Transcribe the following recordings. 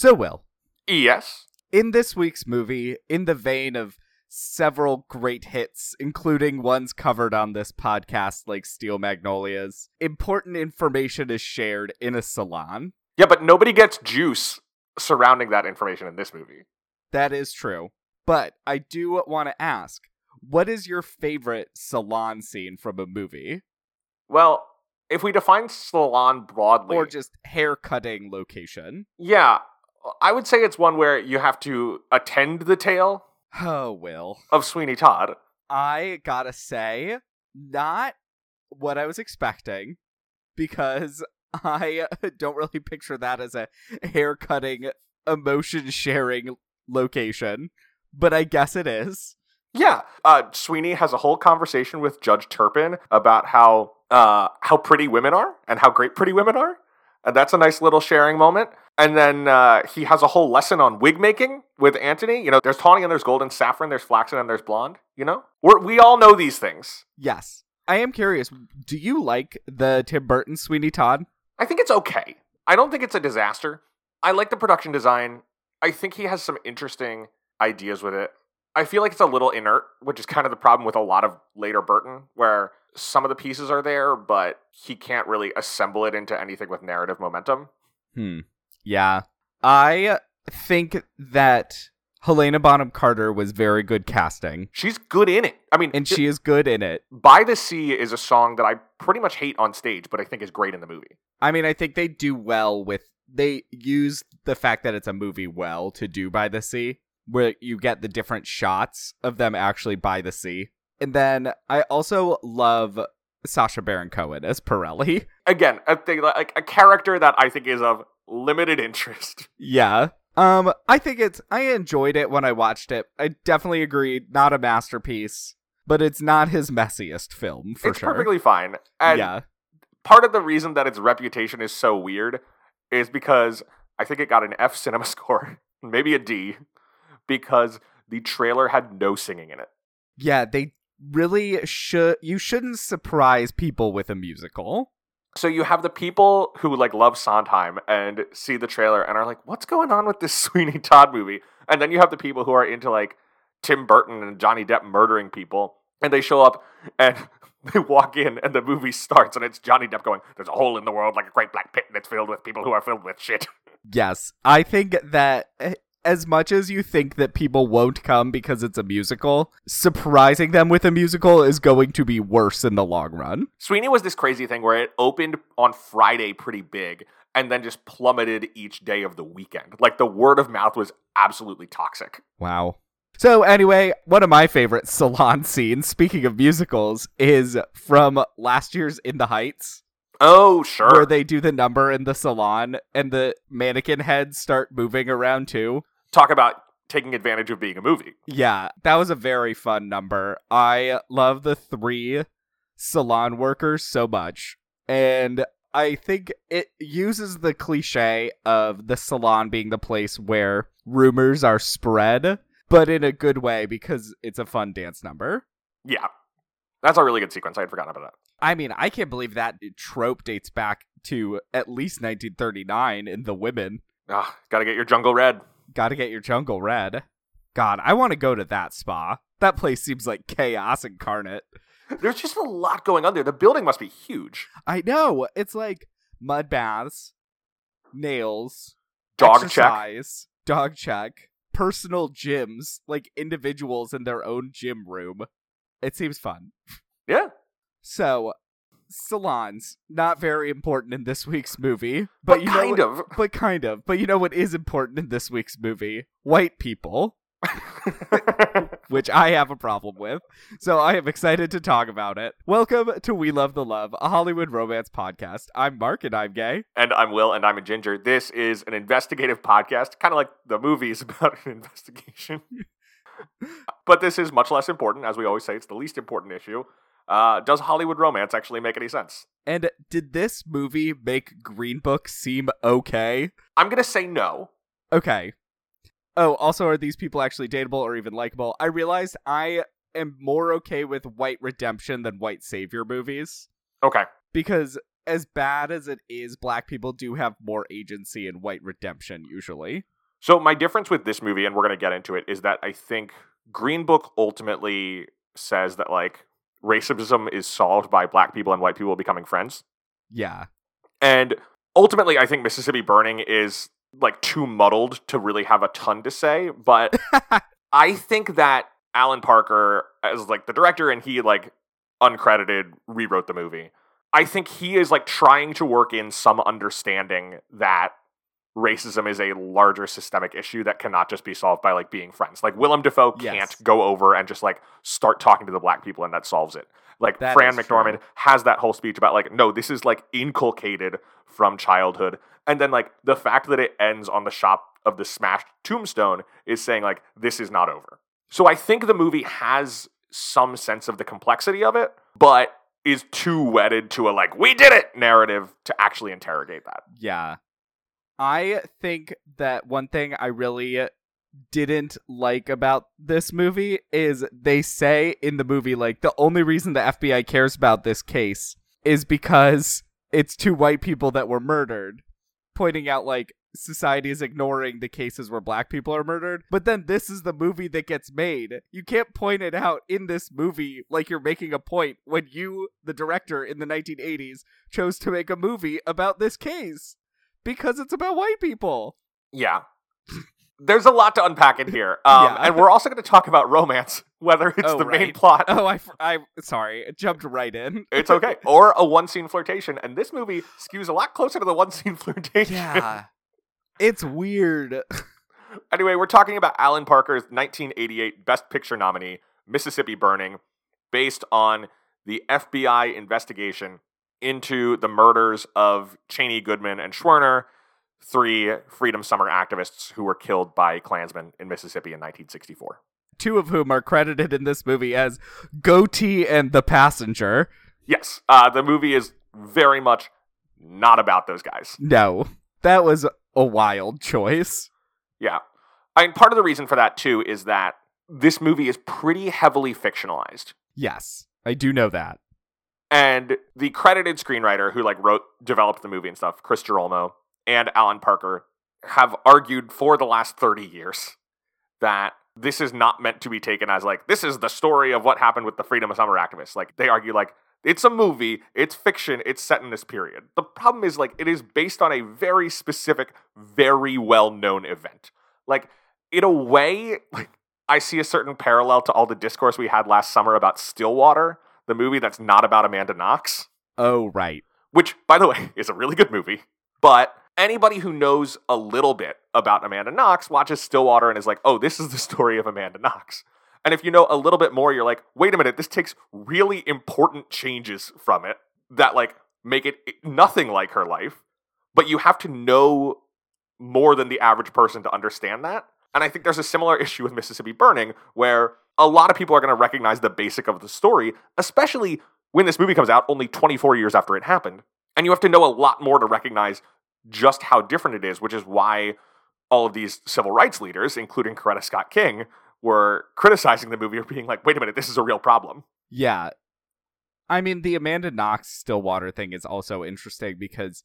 So, Will, Yes. in this week's movie, in the vein of several great hits, including ones covered on this podcast like Steel Magnolias, important information is shared in a salon. Yeah, but nobody gets juice surrounding that information in this movie. That is true. But I do want to ask what is your favorite salon scene from a movie? Well, if we define salon broadly, Or just hair cutting location? yeah, I would say it's one where you have to attend the tale Oh, Will. of Sweeney Todd. I gotta say, not what I was expecting, because I don't really picture that as a hair cutting, emotion sharing location, but I guess it is. Yeah, uh, Sweeney has a whole conversation with Judge Turpin about how uh, how pretty women are and how great pretty women are, and that's a nice little sharing moment. And then uh, he has a whole lesson on wig making with Anthony. You know, there's tawny and there's golden, saffron, there's flaxen and there's blonde. You know, We're, we all know these things. Yes. I am curious, do you like the Tim Burton Sweeney Todd? I think it's okay. I don't think it's a disaster. I like the production design. I think he has some interesting ideas with it. I feel like it's a little inert, which is kind of the problem with a lot of later Burton, where some of the pieces are there, but he can't really assemble it into anything with narrative momentum. Hmm. Yeah. I think that Helena Bonham Carter was very good casting, She's good in it. I mean, and she is good in it. By the Sea is a song that I pretty much hate on stage, but I think is great in the movie. I mean, I think they do well with they use the fact that it's a movie well to do by the sea, where you get the different shots of them actually by the sea. And then I also love Sacha Baron Cohen as Pirelli. Again, a thing like a character that I think is of limited interest. yeah. Um, I think it's I enjoyed it when I watched it. I definitely agree, not a masterpiece, but it's not his messiest film for it's sure. perfectly fine. And yeah. part of the reason that its reputation is so weird is because I think it got an F cinema score, maybe a D, because the trailer had no singing in it. Yeah, they really should you shouldn't surprise people with a musical. So you have the people who like love Sondheim and see the trailer and are like, "What's going on with this Sweeney Todd movie?" And then you have the people who are into like Tim Burton and Johnny Depp murdering people, and they show up and they walk in and the movie starts and it's Johnny Depp going, "There's a hole in the world like a great black pit and it's filled with people who are filled with shit." Yes, I think that eh, as much as you think that people won't come because it's a musical, surprising them with a musical is going to be worse in the long run. Sweeney was this crazy thing where it opened on Friday pretty big and then just plummeted each day of the weekend. Like the word of mouth was absolutely toxic. Wow. So anyway, one of my favorite salon scenes, speaking of musicals, is from last year's In the Heights, Oh, sure. where they do the number in the salon and the mannequin heads start moving around too. Talk about taking advantage of being a movie. Yeah, that was a very fun number. I love the three salon workers so much. And I think it uses the cliche of the salon being the place where rumors are spread, but in a good way because it's a fun dance number. Yeah. That's a really good sequence. I had forgotten about that. I mean, I can't believe that trope dates back to at least 1939 in The Women. Ah, gotta get your jungle red. Gotta get your jungle red. God, I want to go to that spa. That place seems like chaos incarnate. There's just a lot going on there. The building must be huge. I know. It's like mud baths, nails, Dog check. exercise, dog check, personal gyms, like individuals in their own gym room. It seems fun. Yeah. So, salons not very important in this week's movie, but, But you know kind what- of. but kind of. But you know what is important in this week's movie? White people, which I have a problem with. So I am excited to talk about it. Welcome to We Love the Love, a Hollywood romance podcast. I'm Mark and I'm gay. and I'm Will, and I'm a ginger. This is an investigative podcast, kind of like the movies about an investigation. but this is much less important. As we always say, it's the least important issue. Uh, does Hollywood romance actually make any sense? And did this movie make Green Book seem okay? I'm going to say no. Okay. Oh, also, are these people actually dateable or even likable? I realized I am more okay with white redemption than white savior movies Okay. because as bad as it is, black people do have more agency in white redemption usually. So my difference with this movie, and we're going to get into it, is that I think Green Book ultimately says that like racism is solved by black people and white people becoming friends. Yeah. And ultimately, I think Mississippi Burning is like too muddled to really have a ton to say. But I think that Alan Parker, as like the director, and he like uncredited rewrote the movie. I think he is like trying to work in some understanding that racism is a larger systemic issue that cannot just be solved by like being friends. Like Willem Dafoe Yes. can't go over and just like start talking to the black people and that solves it. Like That Fran McDormand true. has that whole speech about like no, this is like inculcated from childhood. And then like the fact that it ends on the shop of the smashed tombstone is saying like this is not over. So I think the movie has some sense of the complexity of it, but is too wedded to a like we did it narrative to actually interrogate that. Yeah. I think that one thing I really didn't like about this movie is they say in the movie like the only reason the FBI cares about this case is because it's two white people that were murdered, pointing out like society is ignoring the cases where black people are murdered. But then this is the movie that gets made. You can't point it out in this movie like you're making a point when you, the director in the 1980s, chose to make a movie about this case because it's about white people. Yeah. There's a lot to unpack in here. Um, Yeah. And we're also going to talk about romance, whether it's Oh, the main plot. Oh, I, I, sorry, it jumped right in. It's okay. or a one scene flirtation. And this movie skews a lot closer to the one scene flirtation. yeah, it's weird. Anyway, we're talking about Alan Parker's 1988 Best Picture nominee, Mississippi Burning, based on the FBI investigation into the murders of Chaney, Goodman, and Schwerner, three Freedom Summer activists who were killed by Klansmen in Mississippi in 1964. Two of whom are credited in this movie as Goatee and the Passenger. Yes, uh, the movie is very much not about those guys. No, that was a wild choice. Yeah. I mean, part of the reason for that, too, is that this movie is pretty heavily fictionalized. Yes, I do know that. And the credited screenwriter who like wrote, developed the movie and stuff, Chris Gerolmo and Alan Parker, have argued for the last 30 years that this is not meant to be taken as like, this is the story of what happened with the Freedom of Summer activists. Like, they argue like, it's a movie, it's fiction, it's set in this period. The problem is like, it is based on a very specific, very well known event. Like, in a way, like, I see a certain parallel to all the discourse we had last summer about Stillwater, the movie that's not about Amanda Knox, Oh, right. which, by the way, is a really good movie. But anybody who knows a little bit about Amanda Knox watches Stillwater and is like, oh, this is the story of Amanda Knox. And if you know a little bit more, you're like, wait a minute, this takes really important changes from it that like make it nothing like her life. But you have to know more than the average person to understand that. And I think there's a similar issue with Mississippi Burning where a lot of people are going to recognize the basic of the story, especially when this movie comes out only 24 years after it happened. And you have to know a lot more to recognize just how different it is, which is why all of these civil rights leaders, including Coretta Scott King, were criticizing the movie or being like, wait a minute, this is a real problem. Yeah. I mean, the Amanda Knox Stillwater thing is also interesting because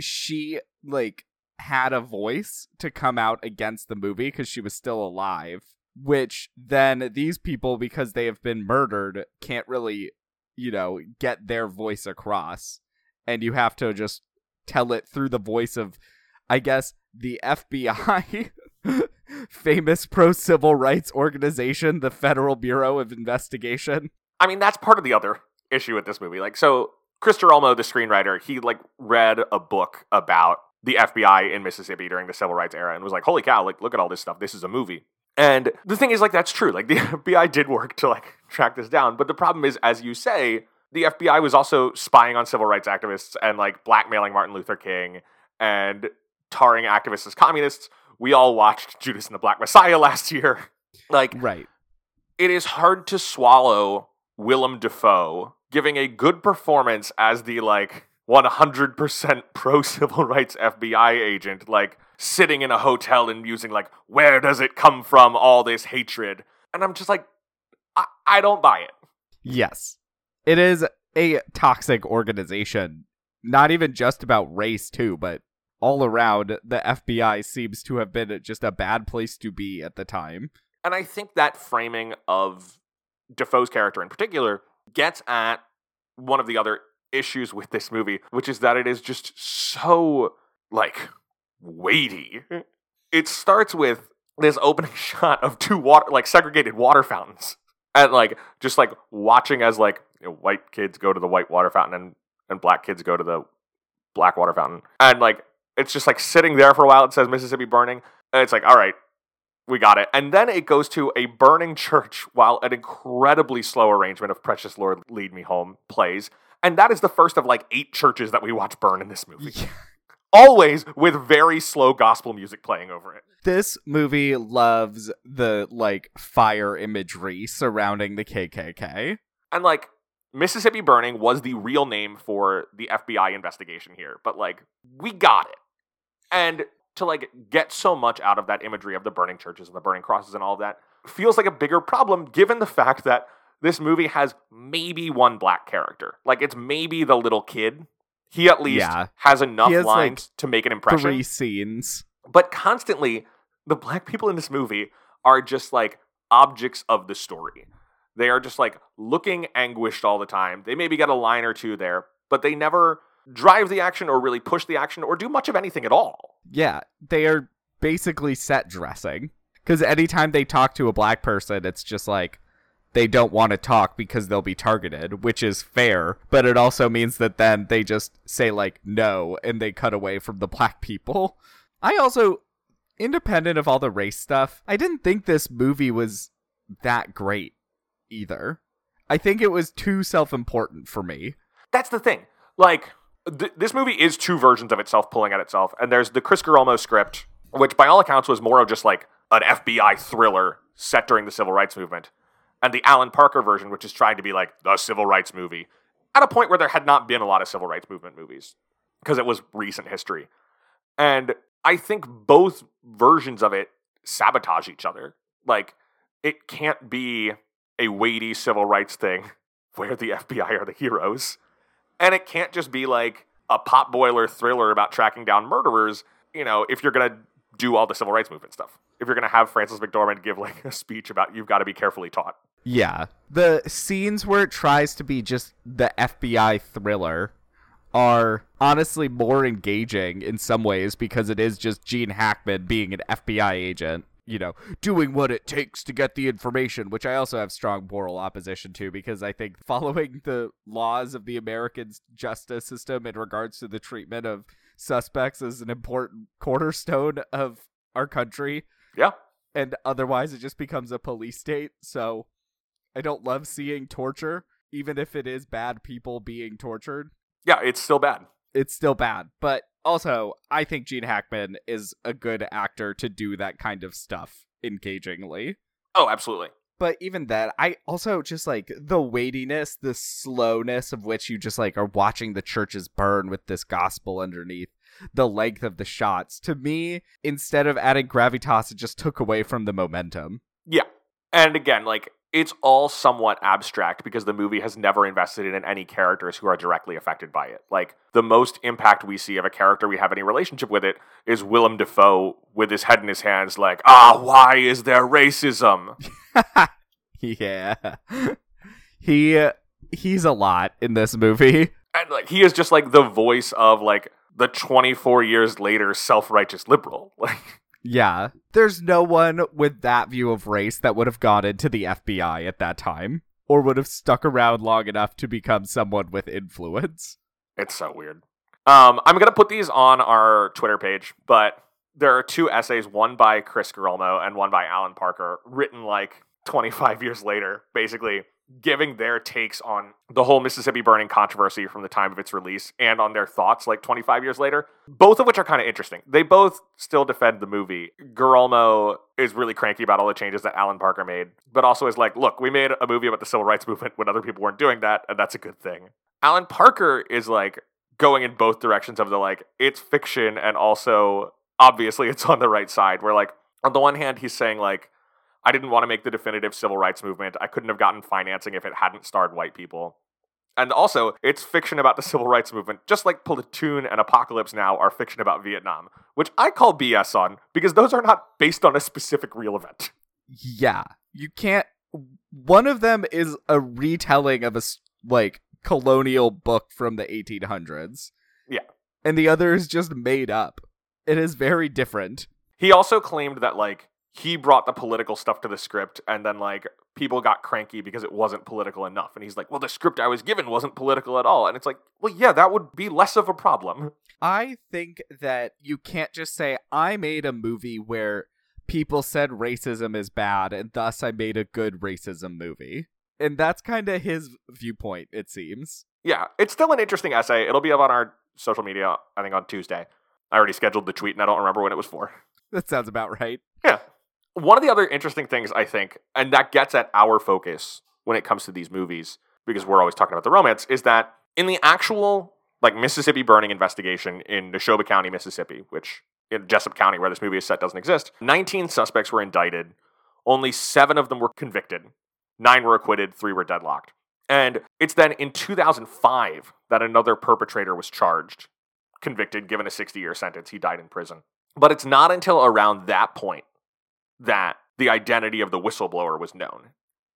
she, like, had a voice to come out against the movie because she was still alive, which then these people, because they have been murdered, can't really, you know, get their voice across. And you have to just tell it through the voice of, I guess, the FBI. famous pro civil rights organization, the Federal Bureau of Investigation. I mean, that's part of the other issue with this movie. Like, so Chris Gerolmo, the screenwriter, he like read a book about the FBI in Mississippi during the civil rights era and was like, holy cow, like, look at all this stuff. This is a movie. And the thing is, like, that's true. Like, the FBI did work to like track this down. But the problem is, as you say, the FBI was also spying on civil rights activists and like blackmailing Martin Luther King and tarring activists as communists. We all watched Judas and the Black Messiah last year. Like, Right. it is hard to swallow Willem Dafoe giving a good performance as the like 100% pro civil rights FBI agent, like sitting in a hotel and musing like, where does it come from? All this hatred, and I'm just like, I, I don't buy it. Yes. It is a toxic organization not even just about race too, but all around the FBI seems to have been just a bad place to be at the time. And I think that framing of Dafoe's character in particular gets at one of the other issues with this movie, which is that it is just so like weighty. It starts with this opening shot of two water like segregated water fountains. And like just like watching as like you know, white kids go to the white water fountain and, and black kids go to the black water fountain. And like it's just like sitting there for a while. It says Mississippi burning. And it's like, all right, we got it. And then it goes to a burning church while an incredibly slow arrangement of Precious Lord Lead Me Home plays. And that is the first of like eight churches that we watch burn in this movie. Always with very slow gospel music playing over it. This movie loves the like fire imagery surrounding the KKK. And like Mississippi Burning was the real name for the FBI investigation here, but like we got it. And to like get so much out of that imagery of the burning churches and the burning crosses and all of that feels like a bigger problem given the fact that this movie has maybe one black character. Like it's maybe the little kid. He at least Yeah. has enough has, like, lines to make an impression. Three scenes. But constantly, the black people in this movie are just like objects of the story. They are just like looking anguished all the time. They maybe get a line or two there, but they never drive the action or really push the action or do much of anything at all. Yeah, they are basically set dressing. Because anytime they talk to a black person, it's just like they don't want to talk because they'll be targeted, which is fair. But it also means that then they just say, like, no, and they cut away from the black people. I also, independent of all the race stuff, I didn't think this movie was that great either. I think it was too self important for me. That's the thing. Like, th- this movie is two versions of itself pulling at itself. And there's the Chris Gerolmo script, which by all accounts was more of just like an FBI thriller set during the civil rights movement. And the Alan Parker version, which is trying to be like the civil rights movie, at a point where there had not been a lot of civil rights movement movies because it was recent history. And I think both versions of it sabotage each other. Like, it can't be a weighty civil rights thing where the FBI are the heroes. And it can't just be like a pot boiler thriller about tracking down murderers, you know, if you're going to do all the civil rights movement stuff. If you're going to have Frances McDormand give like a speech about you've got to be carefully taught. Yeah. The scenes where it tries to be just the FBI thriller are honestly more engaging in some ways because it is just Gene Hackman being an FBI agent, you know, doing what it takes to get the information, which I also have strong moral opposition to because I think following the laws of the American justice system in regards to the treatment of suspects is an important cornerstone of our country Yeah. and otherwise it just becomes a police state. So I don't love seeing torture, even if it is bad people being tortured. Yeah, it's still bad. It's still bad. But also, I think Gene Hackman is a good actor to do that kind of stuff engagingly. Oh, absolutely. But even that, I also just like the weightiness, the slowness of which you just like are watching the churches burn with this gospel underneath, the length of the shots. To me, instead of adding gravitas, it just took away from the momentum. Yeah. And again, like it's all somewhat abstract because the movie has never invested in any characters who are directly affected by it. Like the most impact we see of a character we have any relationship with it is Willem Dafoe with his head in his hands, like, ah, why is there racism? yeah. He he's a lot in this movie. And like he is just like the voice of like the 24 years later self-righteous liberal. Like Yeah. There's no one with that view of race that would have gone into the FBI at that time or would have stuck around long enough to become someone with influence. It's so weird. Um, I'm gonna put these on our Twitter page, but there are two essays, one by Chris Gerolmo and one by Alan Parker, written like 25 years later, basically giving their takes on the whole Mississippi burning controversy from the time of its release and on their thoughts like 25 years later. Both of which are kind of interesting. They both still defend the movie. Gerolmo is really cranky about all the changes that Alan Parker made, but also is like, look, we made a movie about the civil rights movement when other people weren't doing that, and that's a good thing. Alan Parker is like going in both directions of the like, it's fiction and also obviously it's on the right side. Where like on the one hand, he's saying like, I didn't want to make the definitive civil rights movement. I couldn't have gotten financing if it hadn't starred white people. And also, it's fiction about the civil rights movement, just like Platoon and Apocalypse Now are fiction about Vietnam, which I call BS on because those are not based on a specific real event. Yeah. You can't. One of them is a retelling of a, like, colonial book from the 1800s. Yeah. And the other is just made up. It is very different. He also claimed that, like, he brought the political stuff to the script and then, like, people got cranky because it wasn't political enough. And he's like, well, the script I was given wasn't political at all. And it's like, well, yeah, that would be less of a problem. I think that you can't just say, I made a movie where people said racism is bad, and thus I made a good racism movie. And that's kind of his viewpoint, it seems. Yeah, it's still an interesting essay. It'll be up on our social media, I think, on Tuesday. I already scheduled the tweet and I don't remember when it was for. That sounds about right. Yeah. One of the other interesting things, I think, and that gets at our focus when it comes to these movies, because we're always talking about the romance, is that in the actual like Mississippi burning investigation in Neshoba County, Mississippi, which in Jessup County, where this movie is set, doesn't exist, 19 suspects were indicted. Only seven of them were convicted. Nine were acquitted, three were deadlocked. And it's then in 2005 that another perpetrator was charged, convicted, given a 60 year sentence. He died in prison. But it's not until around that point that the identity of the whistleblower was known.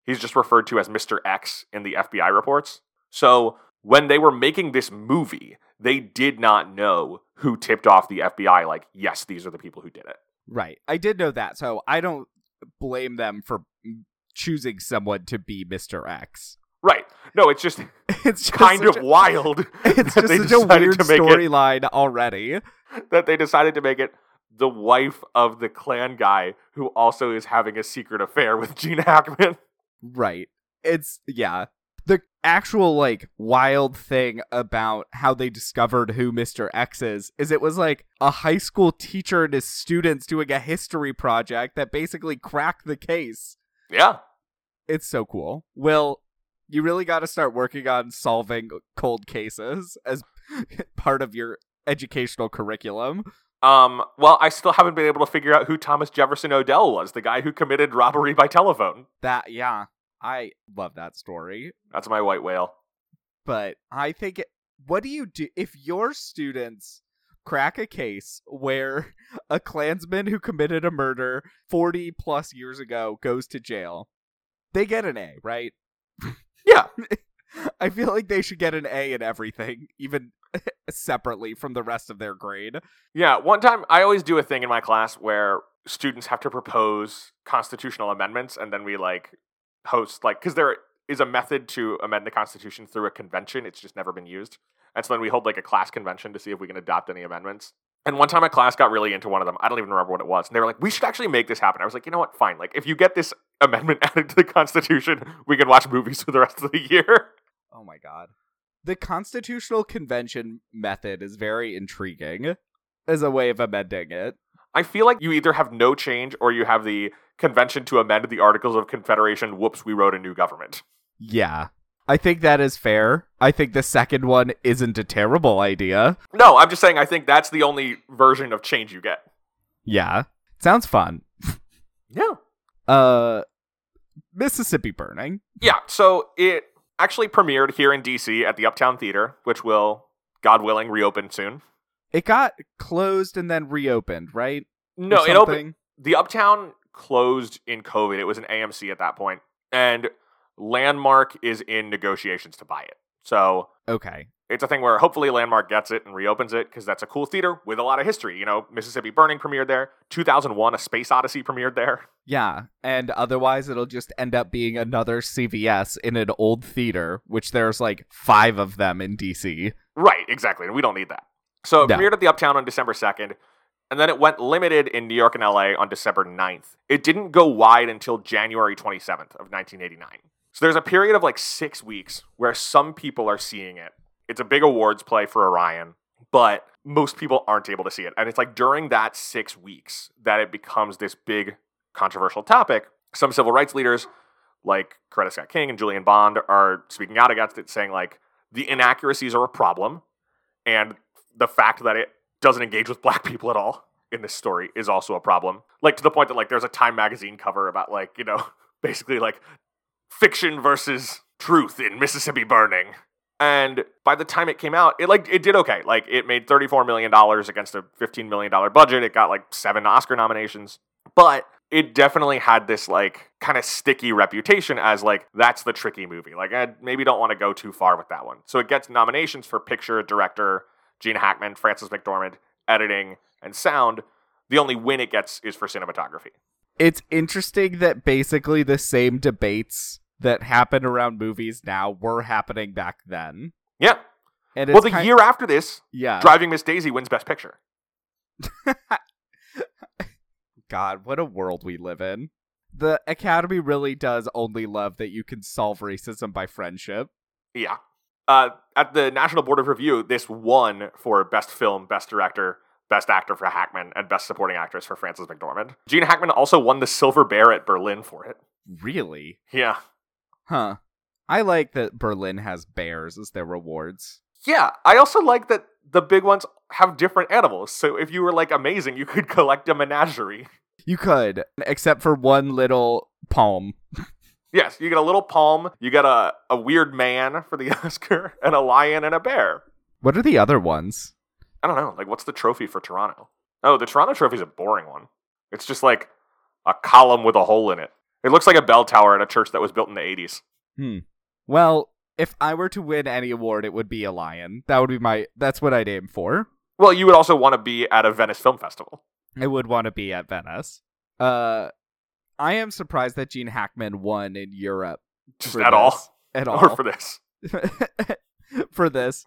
He's just referred to as Mr. X in the FBI reports. So when they were making this movie, they did not know who tipped off the FBI, like, yes, these are the people who did it. Right. I did know that, so I don't blame them for choosing someone to be Mr. X. Right. No, it's just It's just kind of a- wild it's just such a weird storyline already. that they decided to make it the wife of the Klan guy who also is having a secret affair with Gene Hackman. Right. It's yeah. The actual like wild thing about how they discovered who Mr. X is is it was like a high school teacher and his students doing a history project that basically cracked the case. Yeah. It's so cool. Will you really got to start working on solving cold cases as part of your educational curriculum. Um, well, I still haven't been able to figure out who Thomas Jefferson Odell was, the guy who committed robbery by telephone. That yeah, I love that story. That's my white whale. but I think it, what do you do if your students crack a case where a Klansman who committed a murder 40 plus years ago goes to jail? They get an A, right? Yeah. I feel like they should get an A in everything, even separately from the rest of their grade. Yeah, one time I always do a thing in my class where students have to propose constitutional amendments and then we like host like cuz there is a method to amend the constitution through a convention, it's just never been used. And so then we hold like a class convention to see if we can adopt any amendments. And one time a class got really into one of them. I don't even remember what it was. And they were like, "We should actually make this happen." I was like, "You know what? Fine. Like if you get this amendment added to the constitution, we can watch movies for the rest of the year." Oh my god. The Constitutional Convention method is very intriguing as a way of amending it. I feel like you either have no change or you have the convention to amend the Articles of Confederation. Whoops, we wrote a new government. Yeah. I think that is fair. I think the second one isn't a terrible idea. No, I'm just saying I think that's the only version of change you get. Yeah. Sounds fun. Yeah. Uh Mississippi burning. Yeah, so it actually premiered here in DC at the Uptown Theater, which will, God willing, reopen soon. It got closed and then reopened, right? No, it opened. The Uptown closed in COVID. It was an AMC at that point, and Landmark is in negotiations to buy it. So Okay. It's a thing where hopefully Landmark gets it and reopens it because that's a cool theater with a lot of history. You know, Mississippi Burning premiered there. 2001, A Space Odyssey premiered there. Yeah, and otherwise it'll just end up being another CVS in an old theater, which there's like 5 of them in DC. Right, exactly. And we don't need that. So it No. premiered at the Uptown on December 2nd, and then it went limited in New York and LA on December 9th. It didn't go wide until January 27th of 1989. So there's a period of like six weeks where some people are seeing it. It's a big awards play for Orion, but most people aren't able to see it. And it's like during that six weeks that it becomes this big controversial topic. Some civil rights leaders, like Coretta Scott King and Julian Bond, are speaking out against it, saying like the inaccuracies are a problem, and the fact that it doesn't engage with black people at all in this story is also a problem. Like to the point that like there's a Time magazine cover about like, you know, basically like fiction versus truth in Mississippi Burning. And by the time it came out, it like it did okay. Like it made $34 million against a $15 million budget. It got like seven Oscar nominations. But it definitely had this like kind of sticky reputation as like that's the tricky movie. Like I maybe don't want to go too far with that one. So it gets nominations for picture, director, Gene Hackman, Frances McDormand, editing, and sound. The only win it gets is for cinematography. It's interesting that basically the same debates that happen around movies now were happening back then. Yeah. And Well, the kind- year after this, yeah. Driving Miss Daisy wins Best Picture. God, what a world we live in. The Academy really does only love that you can solve racism by friendship. Yeah. Uh, at the National Board of Review, this won for Best Film, Best Director, Best Actor for Hackman, and Best Supporting Actress for Frances McDormand. Gene Hackman also won the Silver Bear at Berlin for it. Really? Yeah. Huh. I like that Berlin has bears as their rewards. Yeah. I also like that the big ones have different animals. So if you were like amazing, you could collect a menagerie. You could, except for one little palm. Yes, you get a little palm, you get a, a weird man for the Oscar, and a lion and a bear. What are the other ones? I don't know. Like, what's the trophy for Toronto? Oh, the Toronto trophy's a boring one. It's just like a column with a hole in it. It looks like a bell tower at a church that was built in the 80s. Hmm. Well, if I were to win any award, it would be a lion. That would be my. That's what I'd aim for. Well, you would also want to be at a Venice Film Festival. I would want to be at Venice. Uh, I am surprised that Gene Hackman won in Europe Just at all. At all. Or for this. for this.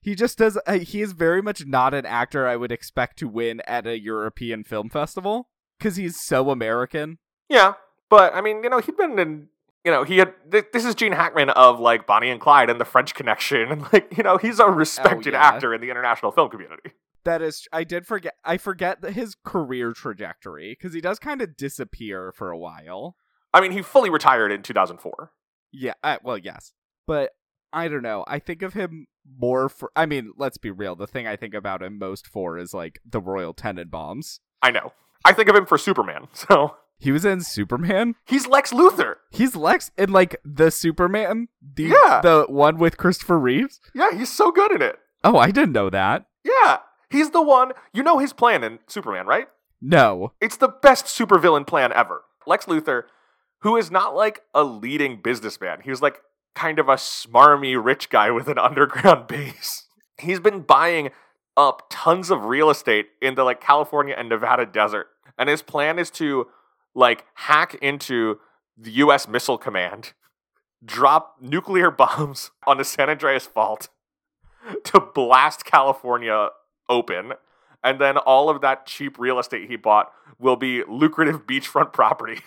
He just does. Uh, he is very much not an actor I would expect to win at a European film festival because he's so American. Yeah. But, I mean, you know, he'd been in. You know, he had. Th- this is Gene Hackman of, like, Bonnie and Clyde and The French Connection. And, like, you know, he's a respected yeah. actor in the international film community. That is, I did forget. I forget his career trajectory because he does kind of disappear for a while. I mean, he fully retired in 2004. Yeah, uh, well, yes, but I don't know. I think of him more for. I mean, let's be real. The thing I think about him most for is like the Royal Tenenbaums. I know. I think of him for Superman. So He was in Superman. he's Lex Luthor. He's Lex in like the Superman, the Yeah. the one with Christopher Reeves. Yeah, he's so good in it. Oh, I didn't know that. Yeah, he's the one. You know his plan in Superman, right? No. It's the best supervillain plan ever. Lex Luthor, who is not like a leading businessman, he's like kind of a smarmy rich guy with an underground base. He's been buying up tons of real estate in the like California and Nevada desert. And his plan is to like hack into the US Missile Command, drop nuclear bombs on the San Andreas Fault to blast California open and then all of that cheap real estate he bought will be lucrative beachfront property.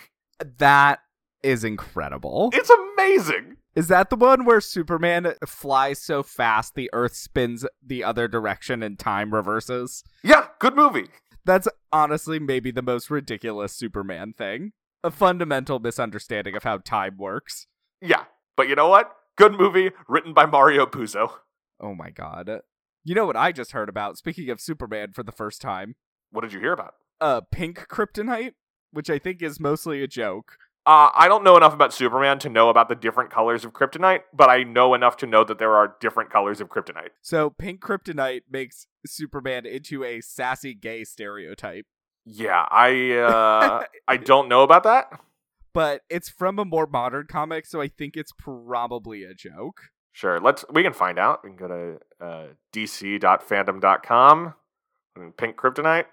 That is incredible. It's amazing. Is that the one where Superman flies so fast the Earth spins the other direction and time reverses? Yeah, good movie. That's honestly maybe the most ridiculous Superman thing. A fundamental misunderstanding of how time works. Yeah, but you know what? Good movie written by Mario Puzo. Oh my god. You know what I just heard about, speaking of Superman for the first time? What did you hear about? Uh, pink kryptonite, which I think is mostly a joke. Uh, I don't know enough about Superman to know about the different colors of kryptonite, but I know enough to know that there are different colors of kryptonite. So, pink kryptonite makes Superman into a sassy gay stereotype. Yeah, I uh, I don't know about that. But it's from a more modern comic, so I think it's probably a joke. Sure, let's we can find out. We can go to uh, dc.fandom.com and pink kryptonite.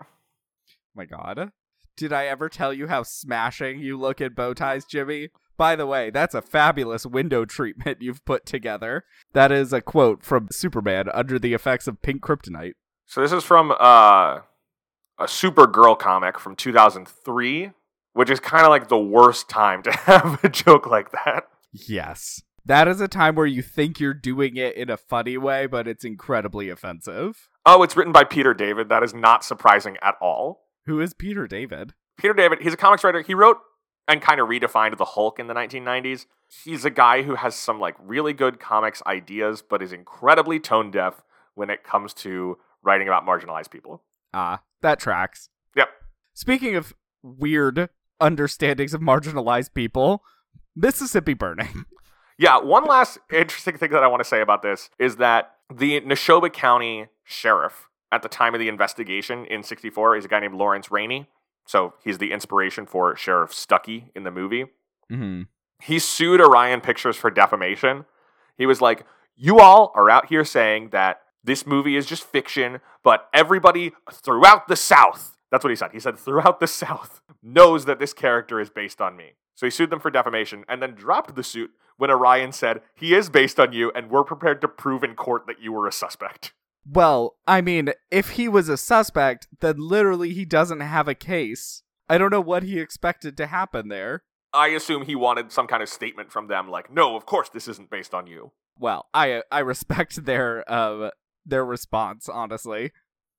my god. Did I ever tell you how smashing you look in bow ties, Jimmy? By the way, that's a fabulous window treatment you've put together. That is a quote from Superman under the effects of pink kryptonite. So this is from uh, a Supergirl comic from 2003, which is kind of like the worst time to have a joke like that. Yes. That is a time where you think you're doing it in a funny way, but it's incredibly offensive. Oh, it's written by Peter David. That is not surprising at all. Who is Peter David? Peter David, he's a comics writer. He wrote and kind of redefined the Hulk in the 1990s. He's a guy who has some like really good comics ideas, but is incredibly tone deaf when it comes to writing about marginalized people. Ah, that tracks. Yep. Speaking of weird understandings of marginalized people, Mississippi burning. Yeah, one last interesting thing that I want to say about this is that the Neshoba County sheriff at the time of the investigation in 64 is a guy named Lawrence Rainey. So he's the inspiration for Sheriff Stuckey in the movie. hmm He sued Orion Pictures for defamation. He was like, You all are out here saying that this movie is just fiction, but everybody throughout the South, that's what he said. He said, throughout the South, knows that this character is based on me. So he sued them for defamation and then dropped the suit when Orion said, He is based on you, and we're prepared to prove in court that you were a suspect. Well, I mean, if he was a suspect, then literally he doesn't have a case. I don't know what he expected to happen there. I assume he wanted some kind of statement from them, like, "No, of course this isn't based on you." Well, I I respect their uh their response, honestly.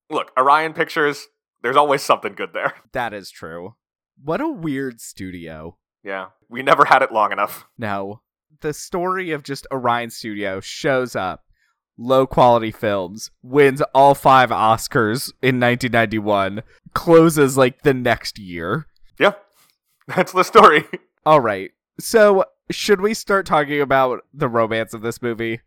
Look, Orion Pictures, there's always something good there. That is true. What a weird studio. Yeah, we never had it long enough. No. The story of just Orion Studio shows up, low quality films, wins all five Oscars in 1991, closes like the next year. Yeah, that's the story. All right. So, should we start talking about the romance of this movie?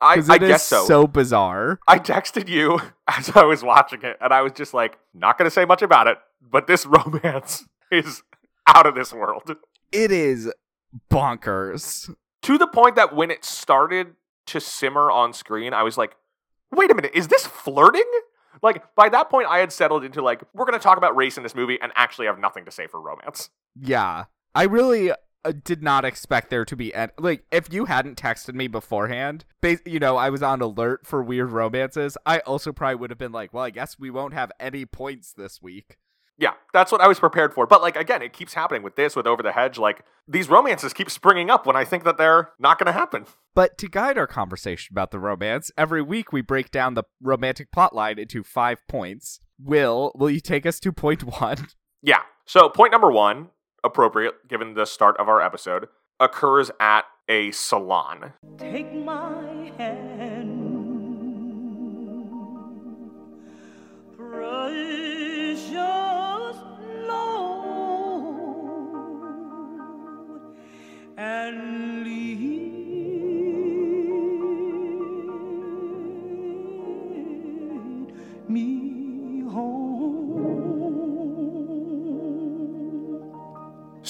I, I guess so. so bizarre. I texted you as I was watching it, and I was just like, not going to say much about it, but this romance is out of this world. It is bonkers. To the point that when it started to simmer on screen, I was like, wait a minute, is this flirting? Like, by that point, I had settled into like, we're going to talk about race in this movie and actually have nothing to say for romance. Yeah. I really uh, did not expect there to be an- like if you hadn't texted me beforehand, bas- you know, I was on alert for weird romances. I also probably would have been like, well, I guess we won't have any points this week. Yeah, that's what I was prepared for. But like again, it keeps happening with this, with Over the Hedge. Like these romances keep springing up when I think that they're not going to happen. But to guide our conversation about the romance, every week we break down the romantic plotline into 5 points. Will, will you take us to point 1? Yeah. So point number one, appropriate given the start of our episode, occurs at a salon. Take my hand,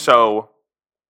So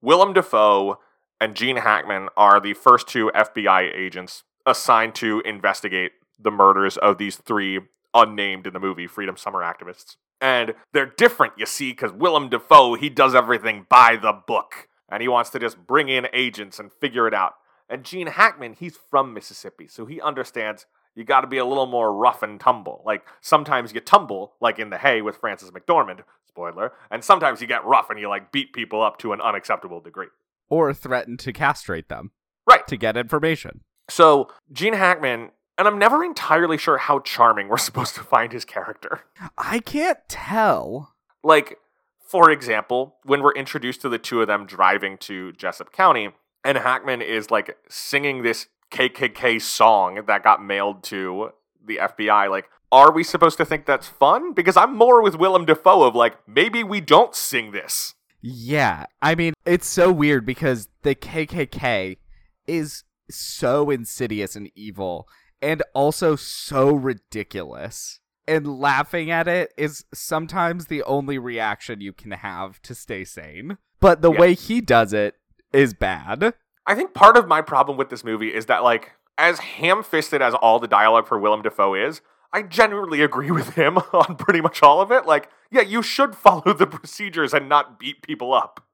Willem Dafoe and Gene Hackman are the first two FBI agents assigned to investigate the murders of these three unnamed in the movie Freedom Summer activists. And they're different, you see, because Willem Dafoe, he does everything by the book. And he wants to just bring in agents and figure it out. And Gene Hackman, he's from Mississippi, so he understands you got to be a little more rough and tumble. Like sometimes you tumble, like in The Hay with Frances McDormand, spoiler, and sometimes you get rough and you like beat people up to an unacceptable degree. Or threaten to castrate them Right. to get information. So Gene Hackman, and I'm never entirely sure how charming we're supposed to find his character. I can't tell. Like, for example, when we're introduced to the two of them driving to Jessup County, and Hackman is like singing this KKK song that got mailed to the FBI, like, are we supposed to think that's fun? Because I'm more with Willem Dafoe of like, maybe we don't sing this. Yeah, I mean, it's so weird because the KKK is so insidious and evil and also so ridiculous. And laughing at it is sometimes the only reaction you can have to stay sane. But the Yeah. way he does it is bad. I think part of my problem with this movie is that, like, as ham fisted as all the dialogue for Willem Dafoe is, I genuinely agree with him on pretty much all of it. Like, yeah, you should follow the procedures and not beat people up.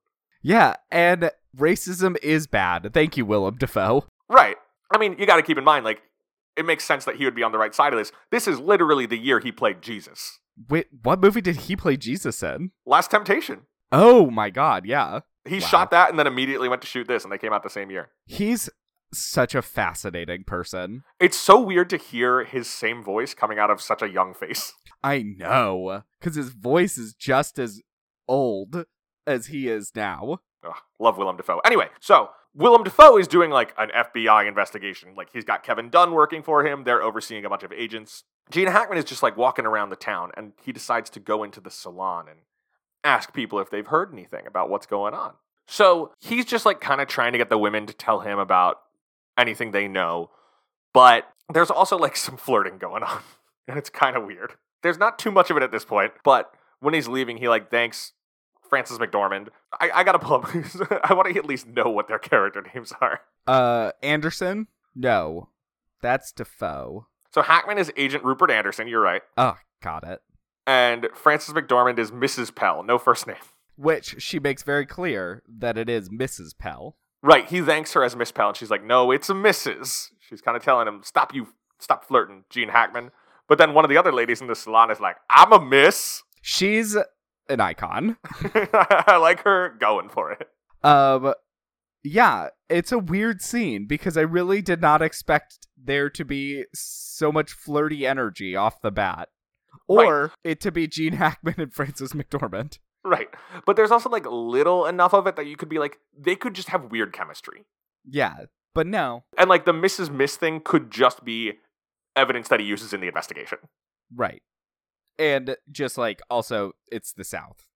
Yeah, and racism is bad. Thank you, Willem Dafoe. Right. I mean, you got to keep in mind, like, it makes sense that he would be on the right side of this. This is literally the year he played Jesus. Wait, what movie did he play Jesus in? Last Temptation. Oh my god, yeah. He Wow. shot that and then immediately went to shoot this, and they came out the same year. He's such a fascinating person. It's so weird to hear his same voice coming out of such a young face. I know, because his voice is just as old as he is now. Ugh, love Willem Dafoe. Anyway, so Willem Dafoe is doing like an FBI investigation. Like he's got Kevin Dunn working for him. They're overseeing a bunch of agents. Gene Hackman is just like walking around the town and he decides to go into the salon and ask people if they've heard anything about what's going on. So he's just like kind of trying to get the women to tell him about anything they know. But there's also like some flirting going on. And it's kind of weird. There's not too much of it at this point, but when he's leaving, he like thanks Frances McDormand. I, I gotta pull up. I want to at least know what their character names are. Uh, Anderson? No, that's Dafoe. So Hackman is Agent Rupert Anderson. You're right. Oh, got it. And Frances McDormand is Mrs. Pell. No first name. Which she makes very clear that it is Mrs. Pell. Right. He thanks her as Miss Pell, and she's like, "No, it's a Mrs." She's kind of telling him, "Stop you, stop flirting, Gene Hackman." But then one of the other ladies in the salon is like, "I'm a Miss." She's an icon. I like her going for it. Um, yeah, it's a weird scene because I really did not expect there to be so much flirty energy off the bat, Right. or it to be Gene Hackman and Frances McDormand. Right. But there's also like little enough of it that you could be like, they could just have weird chemistry. Yeah, but no, And like the Mrs. Miss thing could just be evidence that he uses in the investigation. right, and just like also it's the South.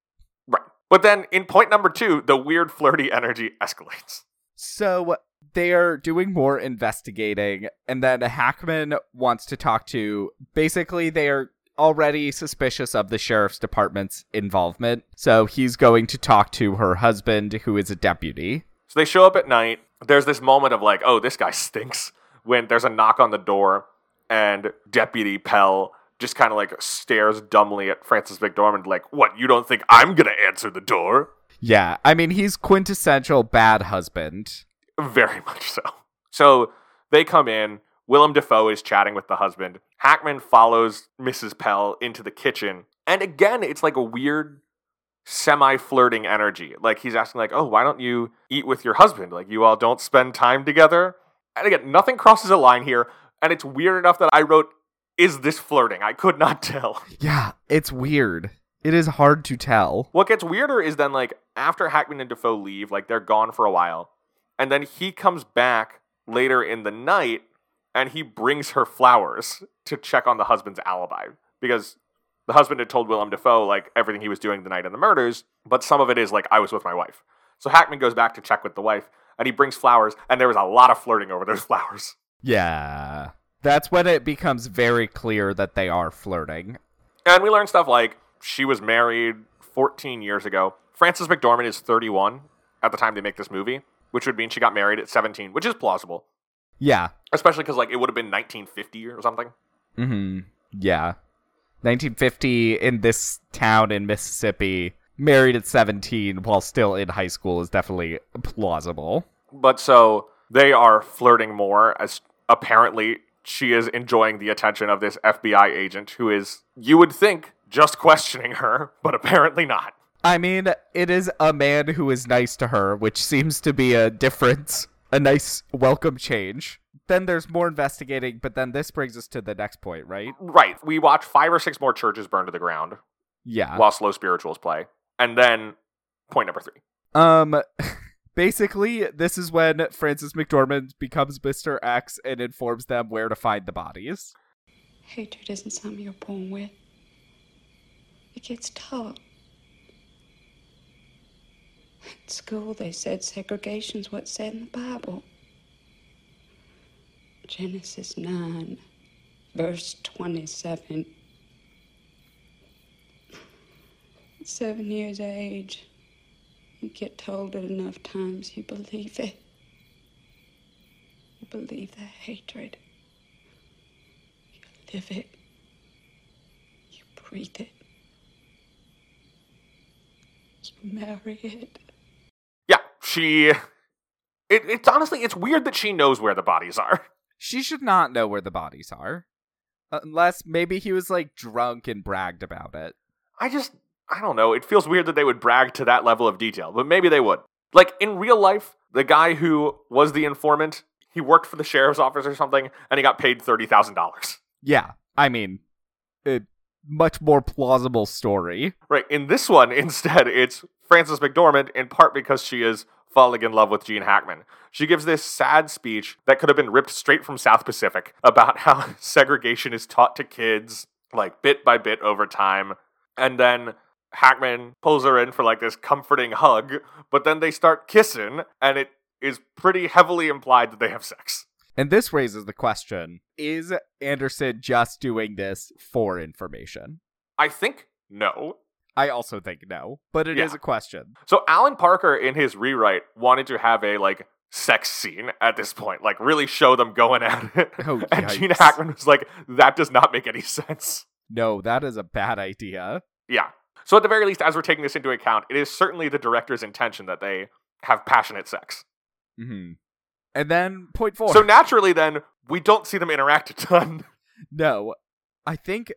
Right. But then in point number two, the weird flirty energy escalates. So they're doing more investigating, and then Hackman wants to talk to. Basically, they are already suspicious of the sheriff's department's involvement, so he's going to talk to her husband, who is a deputy. So they show up at night. There's this moment of like, oh, this guy stinks. When there's a knock on the door, and Deputy Pell just kind of like stares dumbly at Frances McDormand, like, what, you don't think I'm gonna answer the door? Yeah, I mean, he's quintessential bad husband. Very much so. So they come in. Willem Dafoe is chatting with the husband. Hackman follows Mrs. Pell into the kitchen. And again, it's like a weird semi flirting energy. Like he's asking, like, oh, why don't you eat with your husband? Like you all don't spend time together. And again, nothing crosses a line here. And it's weird enough that I wrote, is this flirting? I could not tell. Yeah, it's weird. It is hard to tell. What gets weirder is then like after Hackman and Dafoe leave, like they're gone for a while, and then he comes back later in the night and he brings her flowers to check on the husband's alibi because the husband had told Willem Dafoe like everything he was doing the night of the murders, but some of it is like I was with my wife. So Hackman goes back to check with the wife and he brings flowers, and there was a lot of flirting over those flowers. Yeah. That's when it becomes very clear that they are flirting. And we learn stuff like she was married 14 years ago. Frances McDormand is 31 at the time they make this movie, which would mean she got married at 17, which is plausible, Yeah. Especially because like it would have been 1950 or something. Mm-hmm. Yeah. 1950 in this town in Mississippi, married at 17 while still in high school is definitely plausible. But so they are flirting more as apparently she is enjoying the attention of this FBI agent who is, you would think, just questioning her, but apparently not. I mean, it is a man who is nice to her, which seems to be a difference, a nice welcome change. Then there's more investigating, but then this brings us to the next point, right? Right. We watch five or six more churches burn to the ground Yeah. while slow spirituals play. And then point number three. Um, basically, this is when Frances McDormand becomes Mr. X and informs them where to find the bodies. Hatred isn't something you're born with. It gets taught. At school, they said segregation's what's said in the Bible. Genesis 9, verse 27. At seven years of age, you get told it enough times, you believe it. You believe the hatred. You live it. You breathe it. You marry it. Yeah, she. It, it's honestly, it's weird that she knows where the bodies are. She should not know where the bodies are. Unless maybe he was like drunk and bragged about it. I just, I don't know. It feels weird that they would brag to that level of detail, but maybe they would. Like in real life, the guy who was the informant, he worked for the sheriff's office or something, and he got paid thirty thousand dollars. Yeah, I mean, a much more plausible story. Right. In this one, instead, it's Frances McDormand, in part because she is falling in love with Gene Hackman. She gives this sad speech that could have been ripped straight from South Pacific about how segregation is taught to kids, like bit by bit over time. And then Hackman pulls her in for like this comforting hug, but then they start kissing, and it is pretty heavily implied that they have sex. And this raises the question is Anderson just doing this for information? I think no. I also think no, but it is Yeah. a question. So Alan Parker in his rewrite wanted to have a like sex scene at this point, like really show them going at it. Oh, and Gene. Hackman was like, that does not make any sense. No, that is a bad idea. Yeah. So at the very least, as we're taking this into account, it is certainly the director's intention that they have passionate sex. hmm And then point four. So naturally, then we don't see them interact a ton. no, I think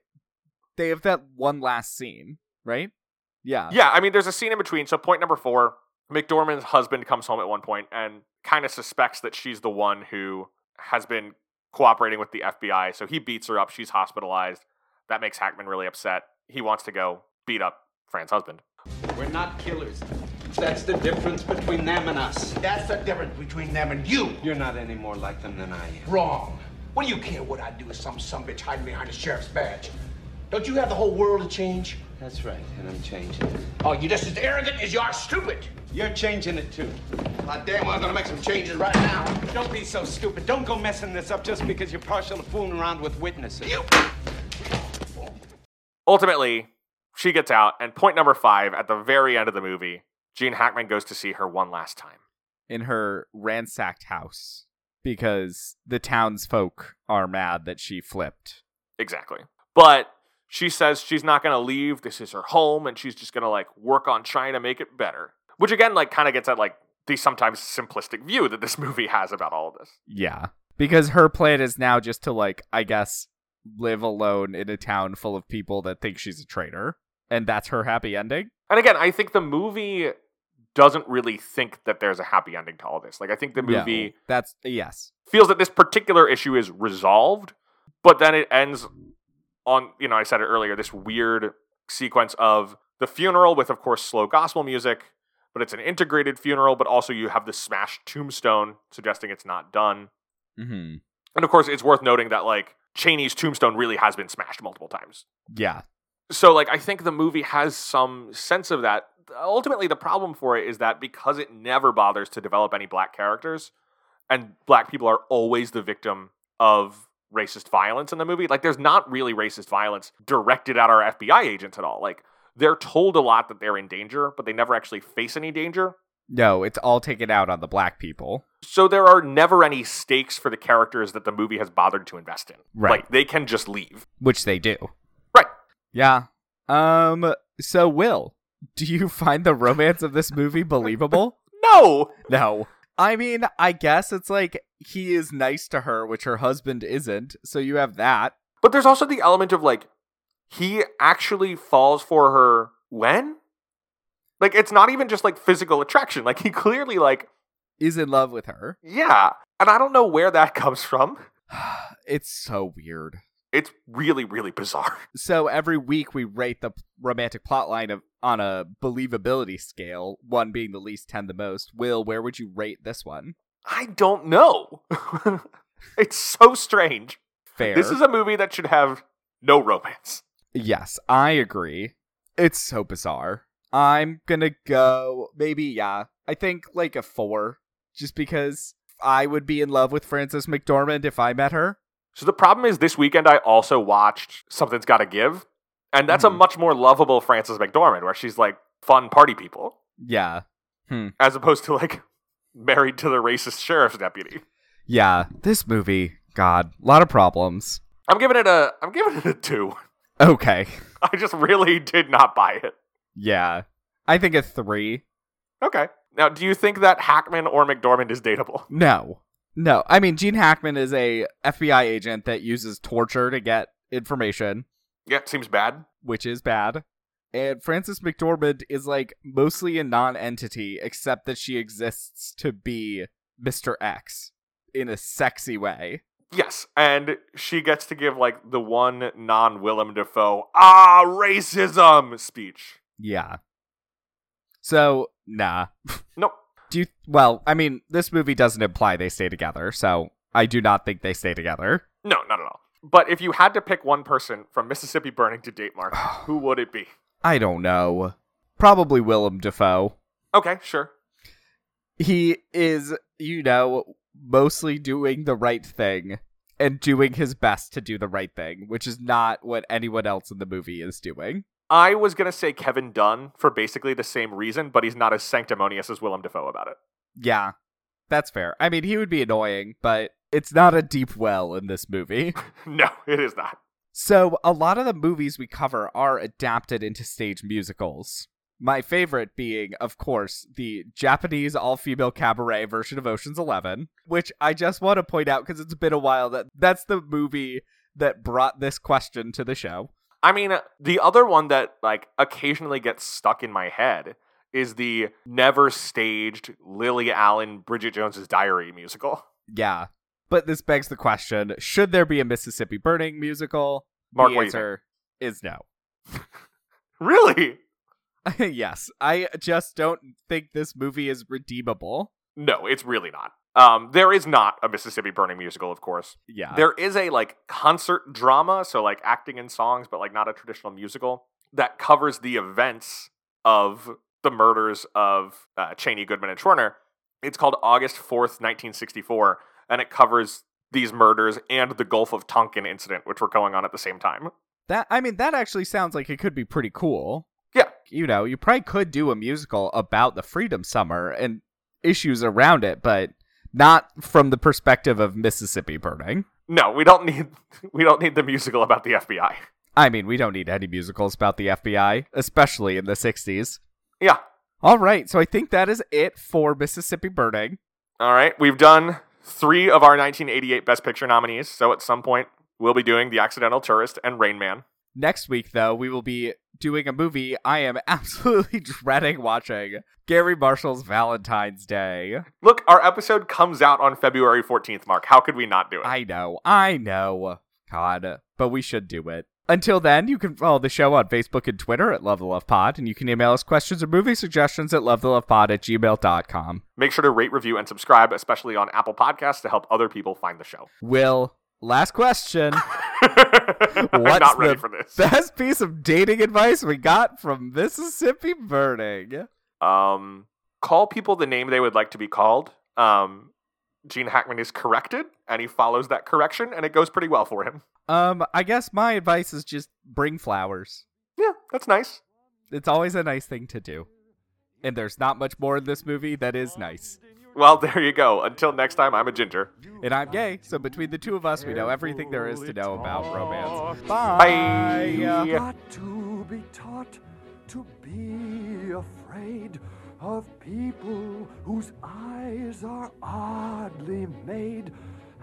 they have that one last scene, right? Yeah. yeah, I mean, there's a scene in between. So point number four, McDormand's husband comes home at one point and kind of suspects that she's the one who has been cooperating with the FBI. So he beats her up. She's hospitalized. That makes Hackman really upset. He wants to go beat up Fran's husband. We're not killers. That's the difference between them and us. That's the difference between them and you. You're not any more like them than I am. Wrong. What do you care what I do with some some bitch hiding behind a sheriff's badge? Don't you have the whole world to change? That's right, and I'm changing it. Oh, you're just as arrogant as you are stupid. You're changing it too. I damn well gonna make some changes right now. Don't be so stupid. Don't go messing this up just because you're partial to fooling around with witnesses. You. Ultimately, she gets out. And point number five, at the very end of the movie, Gene Hackman goes to see her one last time. In her ransacked house because the townsfolk are mad that she flipped. Exactly. But she says she's not going to leave. This is her home, and she's just going to like work on trying to make it better. Which again, like, kind of gets at like the sometimes simplistic view that this movie has about all of this. Yeah. Because her plan is now just to, like, I guess, live alone in a town full of people that think she's a traitor. And that's her happy ending? And again, I think the movie doesn't really think that there's a happy ending to all this. Like, I think the movie that's, yes. feels that this particular issue is resolved, but then it ends on, you know, I said it earlier, this weird sequence of the funeral with, of course, slow gospel music, but it's an integrated funeral, but also you have the smashed tombstone suggesting it's not done. hmm And of course, it's worth noting that, like, Chaney's tombstone really has been smashed multiple times. Yeah. So, like, I think the movie has some sense of that. Ultimately, the problem for it is that because it never bothers to develop any black characters, and black people are always the victim of racist violence in the movie, like, there's not really racist violence directed at our FBI agents at all. Like, they're told a lot that they're in danger, but they never actually face any danger. No, it's all taken out on the black people. So there are never any stakes for the characters that the movie has bothered to invest in. Right. Like, they can just leave. Which they do. Right. Yeah. Um, so, Will, do you find the romance of this movie believable? No! No. I mean, I guess it's like he is nice to her, which her husband isn't. So you have that. But there's also the element of like he actually falls for her when? Like it's not even just like physical attraction. Like he clearly like Is in love with her. yeah. And I don't know where that comes from. It's so weird. It's really really bizarre. So every week we rate the romantic plotline of on a believability scale, one being the least, ten the most. Will, where would you rate this one? I don't know. it's so strange. Fair. This is a movie that should have no romance. Yes, I agree. It's so bizarre. I'm gonna go maybe yeah. I think like a four, just because I would be in love with Frances McDormand if I met her. So the problem is this weekend I also watched Something's Gotta Give. And that's a Mhm. much more lovable Frances McDormand, where she's like fun party people. Yeah, as opposed to like married to the racist sheriff's deputy. yeah. This movie, God, a lot of problems. I'm giving it a I'm giving it a two. Okay, I just really did not buy it. yeah. I think a three. Okay. Now, do you think that Hackman or McDormand is dateable? No, no. I mean, Gene Hackman is a FBI agent that uses torture to get information. Yeah, it seems bad. which is bad. And Frances McDormand is like mostly a non entity, except that she exists to be Mr. X in a sexy way. Yes, and she gets to give like the one non Willem Dafoe ah racism speech. Yeah. So, nah. Nope. Do you, well, I mean, this movie doesn't imply they stay together, so I do not think they stay together. No, not at all. But if you had to pick one person from Mississippi Burning to date Mark, who would it be? I don't know. Probably Willem Dafoe. Okay, sure. He is, you know, mostly doing the right thing and doing his best to do the right thing, which is not what anyone else in the movie is doing. I was gonna say Kevin Dunn for basically the same reason, but he's not as sanctimonious as Willem Dafoe about it. Yeah, that's fair. I mean, he would be annoying, but it's not a deep well in this movie. no, it is not. So, a lot of the movies we cover are adapted into stage musicals. My favorite being, of course, the Japanese all female cabaret version of Ocean's Eleven, which I just want to point out because it's been a while that that's the movie that brought this question to the show. I mean, the other one that like occasionally gets stuck in my head is the never staged Lily Allen Bridget Jones's Diary musical. Yeah. But this begs the question should there be a Mississippi Burning musical? Mark, the what do you think? answer is no. Really? yes, I just don't think this movie is redeemable. No, it's really not. Um, there is not a Mississippi Burning musical, of course. Yeah. There is a like concert drama, so like acting in songs, but like not a traditional musical that covers the events of the murders of uh, Chaney, Goodman, and Schwerner. It's called August fourth, nineteen sixty four, and it covers these murders and the Gulf of Tonkin incident, which were going on at the same time. That I mean, that actually sounds like it could be pretty cool. Yeah. You know, you probably could do a musical about the Freedom Summer and issues around it, but not from the perspective of Mississippi burning. No, we don't need we don't need the musical about the FBI. I mean, we don't need any musicals about the FBI, especially in the 60s. Yeah. All right, so I think that is it for Mississippi Burning. All right, we've done three of our 1988 Best Picture nominees. So at some point, we'll be doing The Accidental Tourist and Rain Man. Next week, though, we will be doing a movie I am absolutely dreading watching Garry Marshall's Valentine's Day. Look, our episode comes out on February 14th, Mark. How could we not do it? I know, I know. God, but we should do it. Until then, you can follow the show on Facebook and Twitter at Love the Love Pod, and you can email us questions or movie suggestions at lovethelovepod at gmail.com. Make sure to rate, review, and subscribe, especially on Apple Podcasts, to help other people find the show. Will, last question. I'm What's not ready the for this. best piece of dating advice we got from Mississippi Burning? Um, call people the name they would like to be called. Um, Gene Hackman is corrected, and he follows that correction, and it goes pretty well for him. Um, I guess my advice is just bring flowers. Yeah, that's nice. It's always a nice thing to do. And there's not much more in this movie that is nice. Well, there you go. Until next time, I'm a ginger. And I'm gay, so between the two of us, we know everything there is to know about romance. Bye. got to be taught to be afraid of people whose eyes are oddly made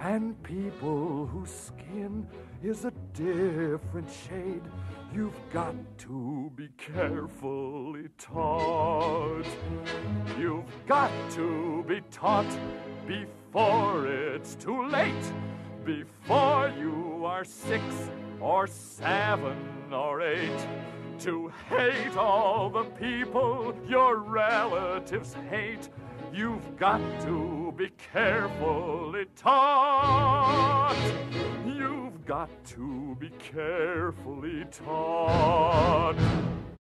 and people whose skin is a different shade. You've got to be carefully taught. You've got to be taught before it's too late before you are six or seven or eight. To hate all the people your relatives hate, you've got to be carefully taught. You've got to be carefully taught.